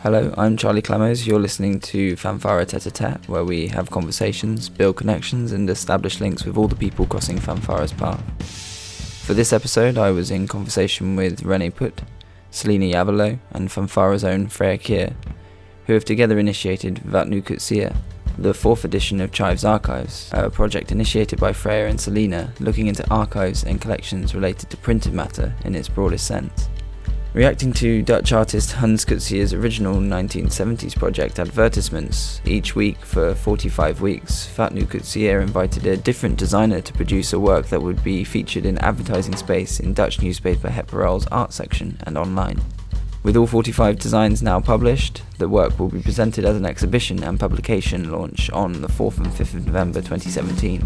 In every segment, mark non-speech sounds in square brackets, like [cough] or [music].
Hello, I'm Charlie Clemoes. You're listening to fanfare Tete a Tete, where we have conversations, build connections, and establish links with all the people crossing fanfare's path. For this episode, I was in conversation with René Put, Celina Yavelow, and fanfare's own Freja Kir, who have together initiated Wat Nu Koetsier, the fourth edition of Chives Archives, a project initiated by Freja and Celina looking into archives and collections related to printed matter in its broadest sense. Reacting to Dutch artist Hans Koetsier's original 1970s project advertisements, each week for 45 weeks, Wat Nu Koetsier invited a different designer to produce a work that would be featured in advertising space in Dutch newspaper Het Parool's art section and online. With all 45 designs now published, the work will be presented as an exhibition and publication launch on the 4th and 5th of November 2017,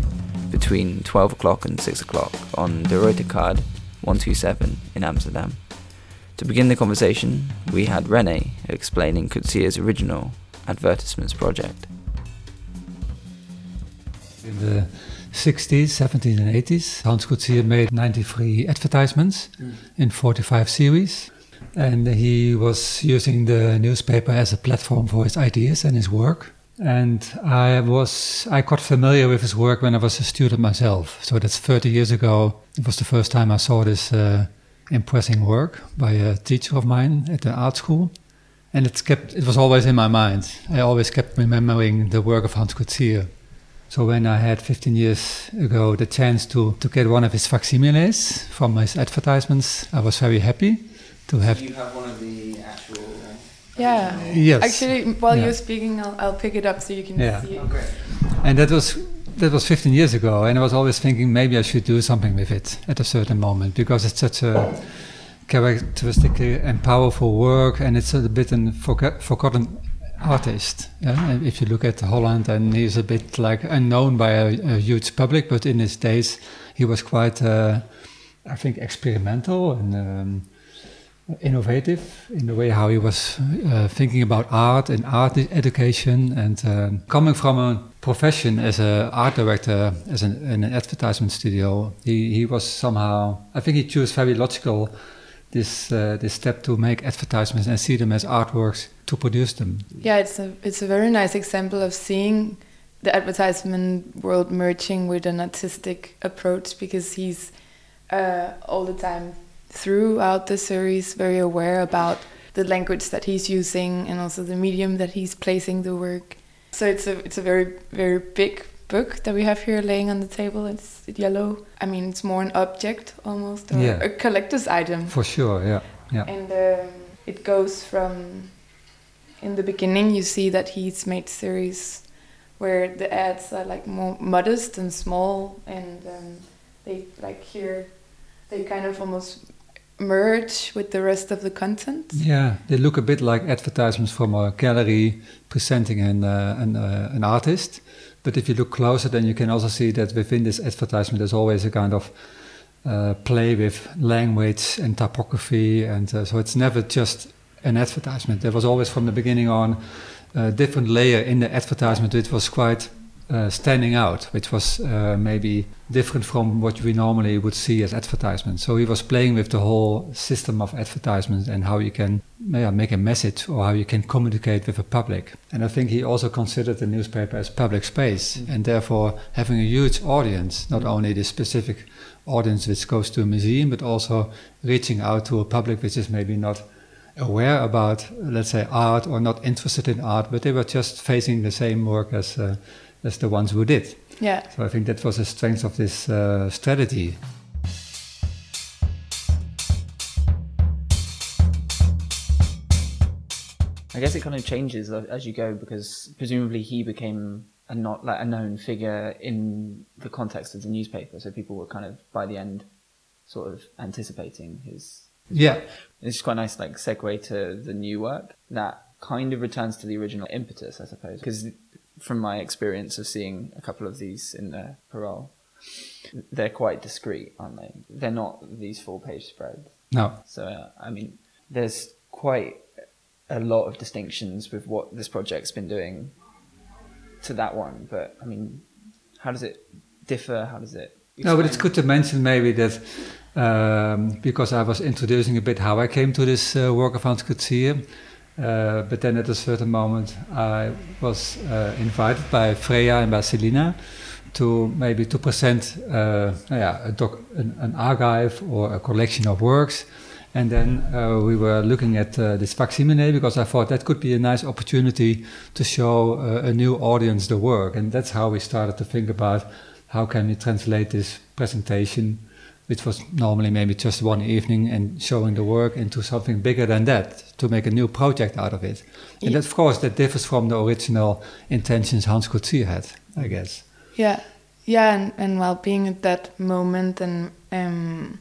between 12 o'clock and 6 o'clock on De Ruijterkade 127 in Amsterdam. To begin the conversation, we had René explaining Koetsier's original advertisements project. In the 60s, 70s, and 80s, Hans Koetsier made 93 advertisements mm. in 45 series. And he was using the newspaper as a platform for his ideas and his work. And I was I got familiar with his work when I was a student myself. So that's 30 years ago. It was the first time I saw this uh, impressing work by a teacher of mine at the art school. And it kept it was always in my mind. I always kept remembering the work of Hans Koetsier. So when I had 15 years ago the chance to, to get one of his facsimiles from his advertisements, I was very happy to have. Do you have one of the actual? Uh, yeah. Yes. Actually, while yeah. you're speaking, I'll, I'll pick it up so you can yeah. see it. Oh, great. And that was that was 15 years ago, and I was always thinking maybe I should do something with it at a certain moment because it's such a characteristic and powerful work, and it's a bit a forgotten artist. Yeah? If you look at Holland, and he's a bit like unknown by a, a huge public, but in his days he was quite, uh, I think, experimental and. Um, innovative in the way how he was uh, thinking about art and art education and uh, coming from a profession as an art director as an, in an advertisement studio he, he was somehow i think he chose very logical this uh, this step to make advertisements and see them as artworks to produce them. Yeah it's a it's a very nice example of seeing the advertisement world merging with an artistic approach because he's uh, all the time throughout the series very aware about the language that he's using and also the medium that he's placing the work. So it's a it's a very very big book that we have here laying on the table. It's yellow. I mean, it's more an object almost, or yeah. a collector's item. For sure, yeah, yeah. And um, it goes from in the beginning. You see that he's made series where the ads are like more modest and small, and um, they like here they kind of almost merge with the rest of the content? Yeah, they look a bit like advertisements from a gallery presenting an, uh, an, uh, an artist. But if you look closer, then you can also see that within this advertisement, there's always a kind of uh, play with language and typography. And uh, so it's never just an advertisement. There was always from the beginning on a different layer in the advertisement, which was quite uh, standing out, which was uh, maybe different from what we normally would see as advertisements. So he was playing with the whole system of advertisements and how you can yeah, make a message or how you can communicate with the public. And I think he also considered the newspaper as public space mm. and therefore having a huge audience, not mm. only the specific audience which goes to a museum, but also reaching out to a public which is maybe not aware about, let's say, art or not interested in art, but they were just facing the same work as uh, as the ones who did. Yeah. So I think that was the strength of this uh, strategy. I guess it kind of changes as you go because presumably he became a not like a known figure in the context of the newspaper, so people were kind of by the end sort of anticipating his. his yeah, work. it's quite nice like segue to the new work that kind of returns to the original impetus, I suppose, because from my experience of seeing a couple of these in the Parool, they're quite discreet, aren't they? They're not these full page spreads. No. So, uh, I mean, there's quite a lot of distinctions with what this project's been doing to that one. But, I mean, how does it differ? How does it. Explain? No, but it's good to mention maybe that um, because I was introducing a bit how I came to this uh, work of Hans Koetsier. Uh, but then at a certain moment, I was uh, invited by Freja and by Celina to maybe to present uh, yeah, a doc, an, an, archive or a collection of works. And then we were looking at this facsimile because I thought that could be a nice opportunity to show a new audience the work. And that's how we started to think about how can we translate this presentation which was normally maybe just one evening and showing the work into something bigger than that to make a new project out of it. Yeah. And of course, that differs from the original intentions Hans Koetsier had, I guess. Yeah, yeah, and, and while being at that moment and um,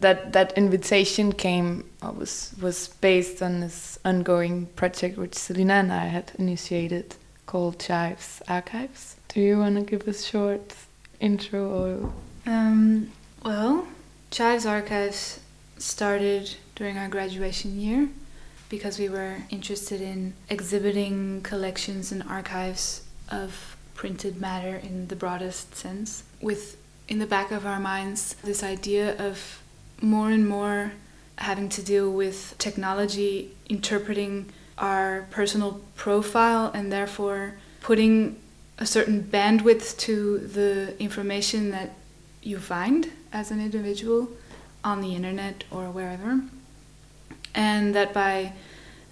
that that invitation came uh, was was based on this ongoing project which Celina and I had initiated called Chives Archives. Do you want to give a short intro or? Um, well, Chives Archives started during our graduation year because we were interested in exhibiting collections and archives of printed matter in the broadest sense, with in the back of our minds this idea of more and more having to deal with technology interpreting our personal profile and therefore putting a certain bandwidth to the information that you find as an individual on the internet or wherever. And that by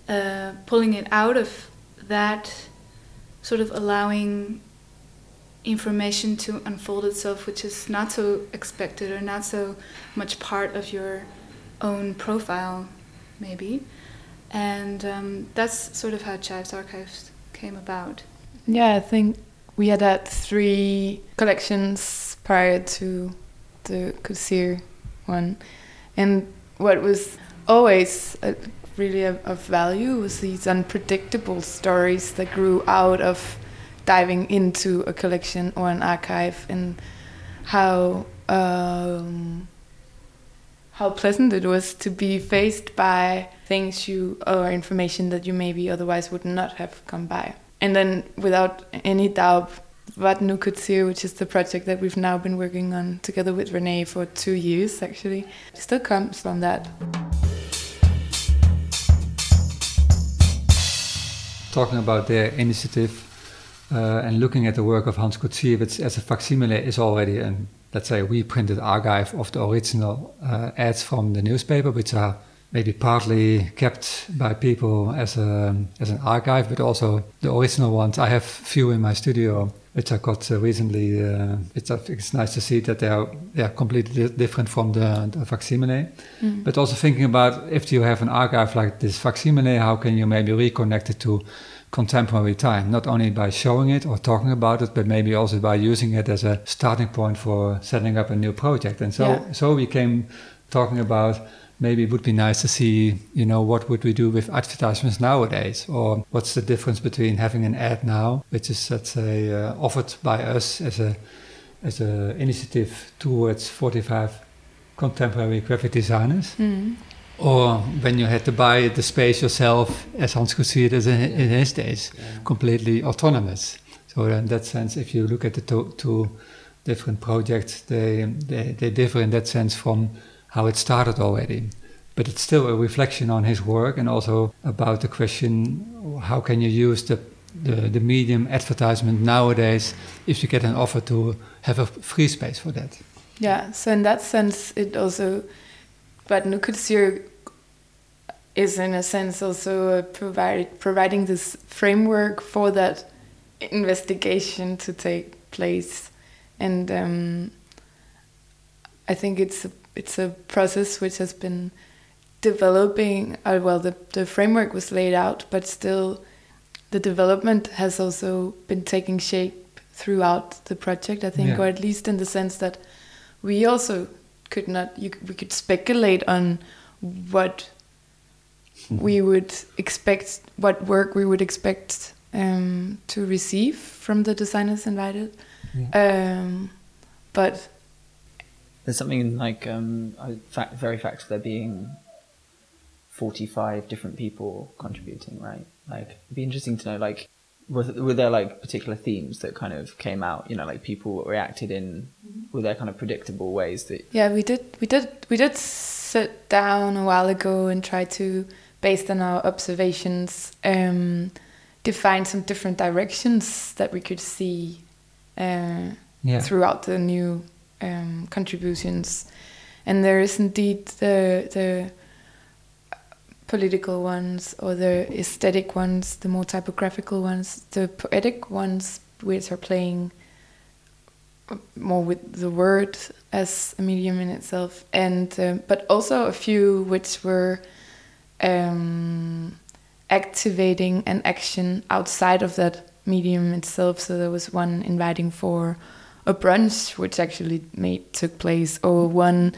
uh, pulling it out of that, sort of allowing information to unfold itself, which is not so expected or not so much part of your own profile, maybe. And um, that's sort of how Chives Archives came about. Yeah, I think we had had three collections prior to the Koetsier one. And what was always a, really of value was these unpredictable stories that grew out of diving into a collection or an archive and how um, how pleasant it was to be faced by things you or information that you maybe otherwise would not have come by. And then without any doubt Wat Nu which is the project that we've now been working on together with René for two years, actually, still comes from that. Talking about their initiative uh, and looking at the work of Hans Koetsier as a facsimile is already an, let's say, reprinted archive of the original uh, ads from the newspaper, which are maybe partly kept by people as a as an archive, but also the original ones. I have few in my studio which I got uh, recently. Uh, it's, I think it's nice to see that they are they are completely different from the, the facsimile. Mm. But also thinking about if you have an archive like this facsimile, how can you maybe reconnect it to contemporary time, not only by showing it or talking about it, but maybe also by using it as a starting point for setting up a new project. And so, yeah. so we came talking about maybe it would be nice to see, you know, what would we do with advertisements nowadays, or what's the difference between having an ad now, which is let's say uh, offered by us as a as a initiative towards 45 contemporary graphic designers. Mm. Or when you had to buy the space yourself, as Hans could see it as in, in his days, yeah. completely autonomous. So in that sense, if you look at the two, two different projects, they, they, they differ in that sense from how it started already. But it's still a reflection on his work and also about the question how can you use the, the, the medium advertisement nowadays if you get an offer to have a free space for that. Yeah, so in that sense, it also, Wat Nu Koetsier is in a sense also provide, providing this framework for that investigation to take place. And um, I think it's it's a process which has been developing. Uh, well, the the framework was laid out, but still, the development has also been taking shape throughout the project. I think, yeah. or at least in the sense that we also could not. You, we could speculate on what we would expect, what work we would expect um, to receive from the designers invited. Yeah. Um, but there's something like um, fact, very fact of there being 45 different people contributing, right? Like, it'd be interesting to know, like, were, were there like particular themes that kind of came out? You know, like people reacted in, were there kind of predictable ways that? Yeah, we did, we did, we did sit down a while ago and try to based on our observations, um, define some different directions that we could see uh, Yeah. throughout the new um, contributions. And there is indeed the the political ones or the aesthetic ones, the more typographical ones, the poetic ones, which are playing more with the word as a medium in itself, and um, but also a few which were um, activating an action outside of that medium itself. So there was one inviting for a brunch, which actually made took place, or one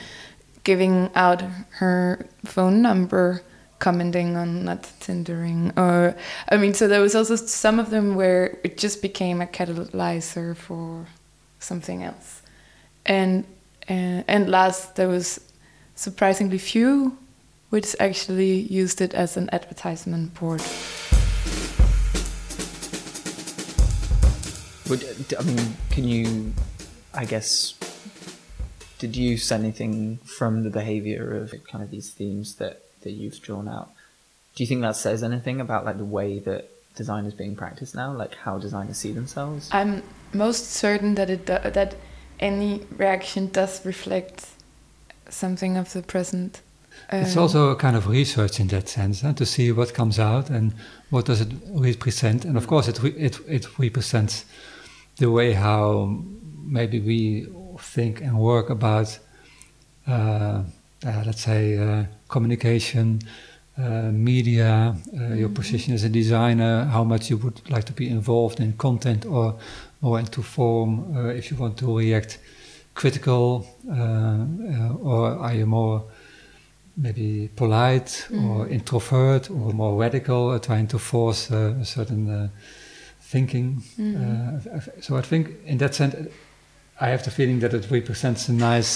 giving out her phone number, commenting on not tendering, or I mean, so there was also some of them where it just became a catalyzer for something else, and uh, and last there was surprisingly few which actually used it as an advertisement board. Would I mean? Can you? I guess. Deduce anything from the behaviour of kind of these themes that that you've drawn out? Do you think that says anything about like the way that design is being practiced now, like how designers see themselves? I'm most certain that it do, that any reaction does reflect something of the present. It's Um, also a kind of research in that sense, huh, to see what comes out and what does it represent. And of course, it re- it it represents the way how maybe we think and work about, uh, uh, let's say, uh, communication, uh, media, uh, your position as a designer, how much you would like to be involved in content or more into form, uh, if you want to react critical, uh, uh, or are you more maybe polite or Mhm. introvert or more radical, uh, trying to force uh, a certain uh, thinking. I- so I think in that sense, I have the feeling that it represents a nice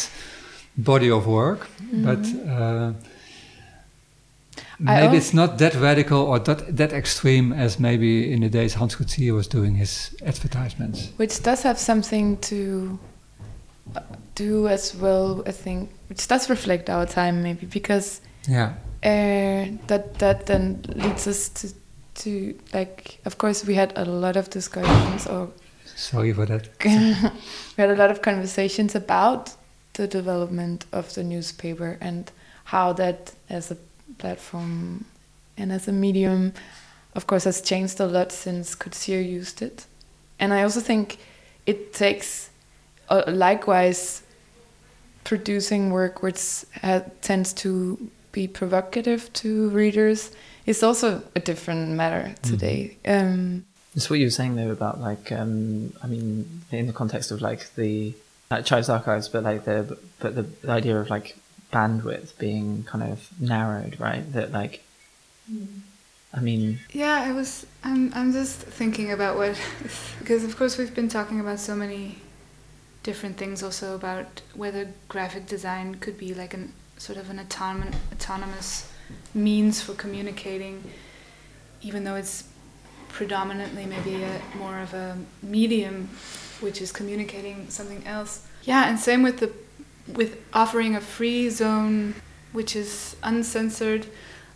body of work, but Mhm. uh, maybe it's not that radical or that that extreme as maybe in the days Hans Koetsier was doing his advertisements. which does have something to uh, do as well, I think, which does reflect our time maybe because Yeah, uh, that that then leads us to to like of course we had a lot of discussions or sorry for that. [laughs] we had a lot of conversations about the development of the newspaper and how that as a platform and as a medium of course has changed a lot since Koetsier used it and I also think it takes uh, likewise producing work which ha- tends to be provocative to readers is also a different matter today um, It's what you were saying though about like um, I mean in the context of like the like Chives archives, but like the but the, the idea of like bandwidth being kind of narrowed, right? That like I mean Yeah, I was. I'm. I'm just thinking about what, [laughs] because of course we've been talking about so many different things. Also about whether graphic design could be like an sort of an autonomous autonomous means for communicating, even though it's predominantly maybe a more of a medium, which is communicating something else. Yeah, and same with the with offering a free zone, which is uncensored,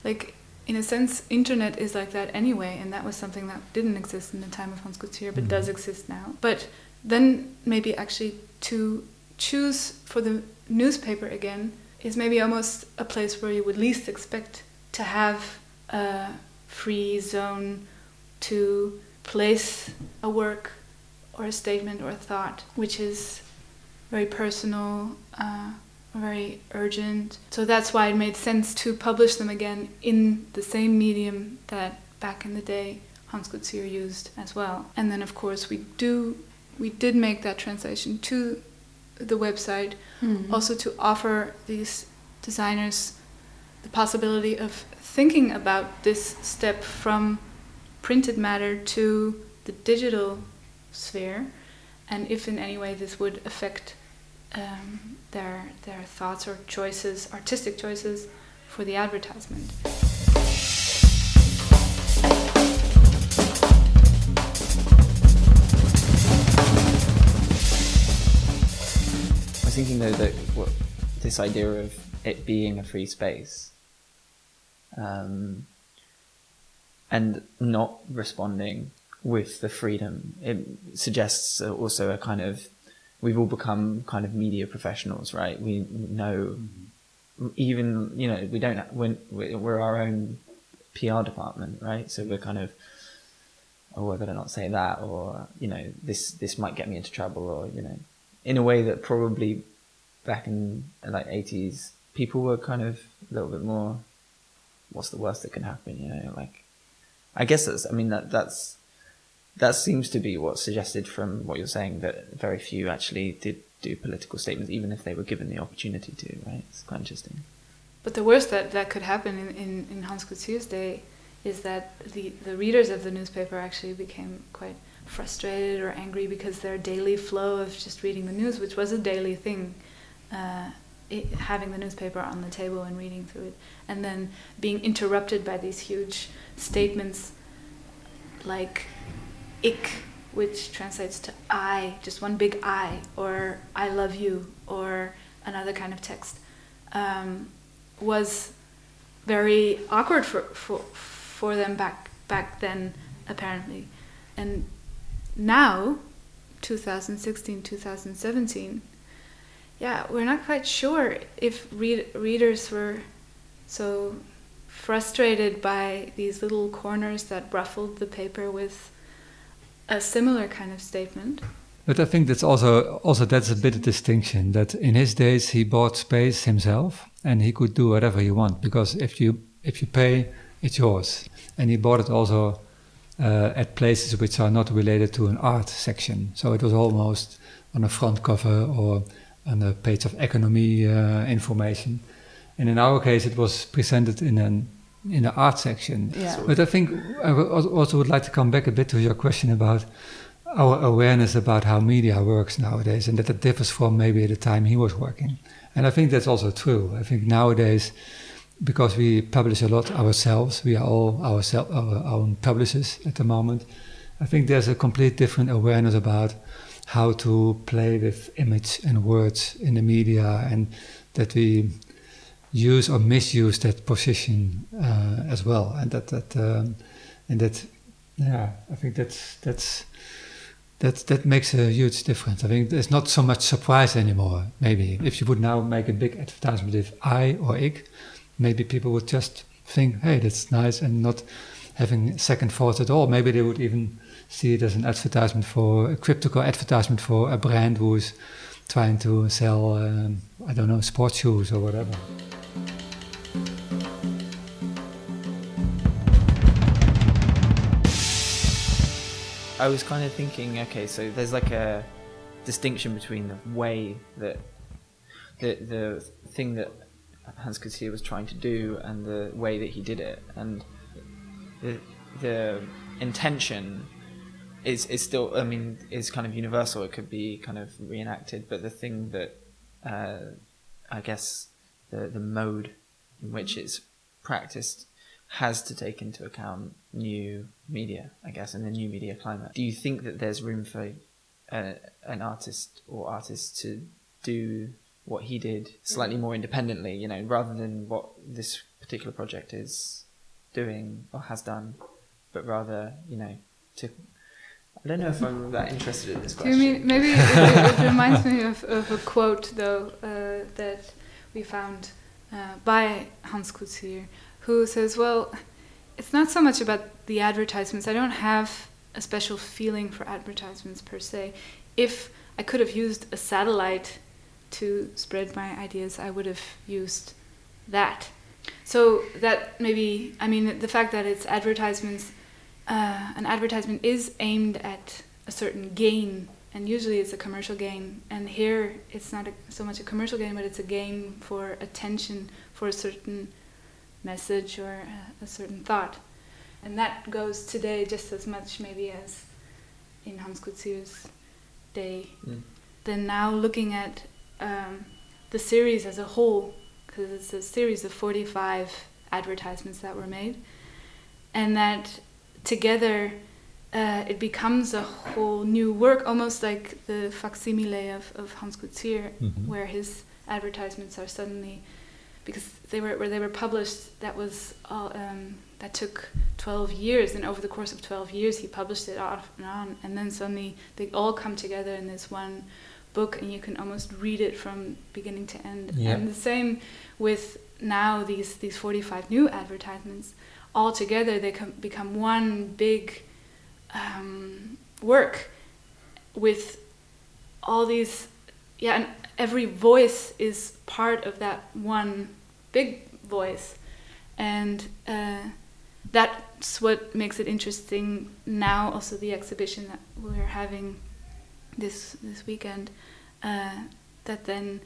like in a sense, internet is like that anyway, and that was something that didn't exist in the time of Hans Koetsier, but Mhm. does exist now. But then maybe actually to choose for the newspaper again is maybe almost a place where you would least expect to have a free zone to place a work or a statement or a thought, which is very personal, uh, very urgent. So that's why it made sense to publish them again in the same medium that back in the day Hans Koetsier used as well. And then of course we do we did make that translation to the website hmm. also to offer these designers the possibility of thinking about this step from printed matter to the digital sphere and if in any way this would affect um, their their thoughts or choices artistic choices for the advertisement was thinking though that what, this idea of it being a free space, um, and not responding with the freedom. It suggests also a kind of we've all become kind of media professionals, right? We know even you know we don't we're, we're our own PR department, right? So we're kind of oh I better not say that or you know this this might get me into trouble or you know in a way that probably back in like 80s people were kind of a little bit more what's the worst that can happen you know? Like i guess that's i mean that that's that seems to be what's suggested from what you're saying that very few actually did do political statements even if they were given the opportunity to right? It's quite interesting. But the worst that that could happen in in, in hans Koetsier's day is that the the readers of the newspaper actually became quite frustrated or angry because their daily flow of just reading the news which was a daily thing uh, it, having the newspaper on the table and reading through it, and then being interrupted by these huge statements like "ik," which translates to "I," just one big "I," or "I love you," or another kind of text, um, was very awkward for, for for them back back then, apparently, and now, 2016, 2017 yeah, we're not quite sure if read readers were so frustrated by these little corners that ruffled the paper with a similar kind of statement. But I think that's also also that's a bit of distinction that in his days he bought space himself and he could do whatever he want because if you if you pay it's yours and he bought it also uh, at places which are not related to an art section so it was almost on a front cover or on a page of economy uh, information. And in our case, it was presented in an in the art section. Yeah. But I think I also would like to come back a bit to your question about our awareness about how media works nowadays, and that it differs from maybe the time he was working. And I think that's also true. I think nowadays, because we publish a lot ourselves, we are all ourselves our own publishers at the moment. I think there's a complete different awareness about how to play with image and words in the media and that we use or misuse that position uh, as well and that that um, and that yeah I think that's that's that that makes a huge difference. I think there's not so much surprise anymore. Maybe if you would now make a big advertisement with I or ik, maybe people would just think, "Hey, that's nice," and not having second thoughts at all. Maybe they would even see it as an advertisement for a cryptical advertisement for a brand who is trying to sell, um, I don't know, sports shoes or whatever. I was kind of thinking, okay, so there's like a distinction between the way that the the thing that Hans Koetsier was trying to do and the way that he did it, and the the intention is is still I mean is kind of universal. It could be kind of reenacted, but the thing that uh, I guess the the mode in which it's practiced has to take into account new media, I guess, and the new media climate. Do you think that there's room for uh, an artist or artists to do what he did slightly more independently, you know, rather than what this particular project is doing or has done, but rather, you know, to I don't know if I'm that interested in this question. Mean, maybe it, it, reminds me of, of, a quote, though, uh, that we found uh, by Hans Koetsier, who says, Well, it's not so much about the advertisements. I don't have a special feeling for advertisements per se. If I could have used a satellite to spread my ideas, I would have used that. So that maybe, I mean, the fact that it's advertisements uh, an advertisement is aimed at a certain gain, and usually it's a commercial gain. And here it's not a, so much a commercial gain, but it's a gain for attention for a certain message or a, a certain thought. And that goes today just as much, maybe, as in Hans Koetsier's day. Mm. Then now looking at um, the series as a whole, because it's a series of 45 advertisements that were made, and that together uh, it becomes a whole new work, almost like the facsimile of, of Hans Koetsier, mm-hmm. where his advertisements are suddenly because they were where they were published. That was all. Um, that took 12 years, and over the course of 12 years, he published it off and on, and then suddenly they all come together in this one book, and you can almost read it from beginning to end. Yeah. And the same with now these these 45 new advertisements. All together, they com- become one big um, work with all these yeah and every voice is part of that one big voice and uh, that's what makes it interesting now also the exhibition that we're having this this weekend uh, that then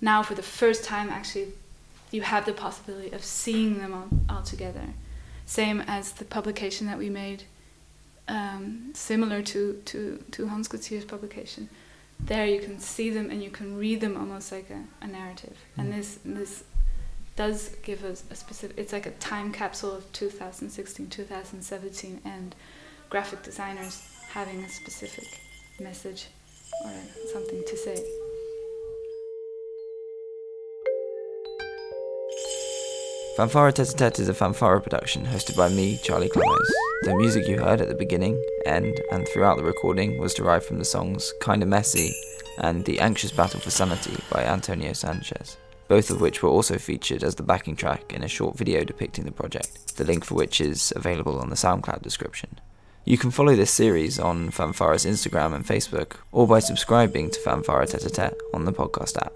now for the first time actually you have the possibility of seeing them all, all together same as the publication that we made um, similar to, to, to Hans Koetsier's publication. There you can see them and you can read them almost like a, a narrative. And Mm. this this does give us a specific. It's like a time capsule of 2016, 2017, and graphic designers having a specific message or something to say. fanfare Tete Tete is a fanfare production hosted by me, Charlie Clemoes. The music you heard at the beginning, end, and throughout the recording was derived from the songs Kinda Messy and The Anxious Battle for Sanity by Antonio Sanchez, both of which were also featured as the backing track in a short video depicting the project, the link for which is available on the SoundCloud description. You can follow this series on fanfare's Instagram and Facebook, or by subscribing to fanfare Tete Tete on the podcast app.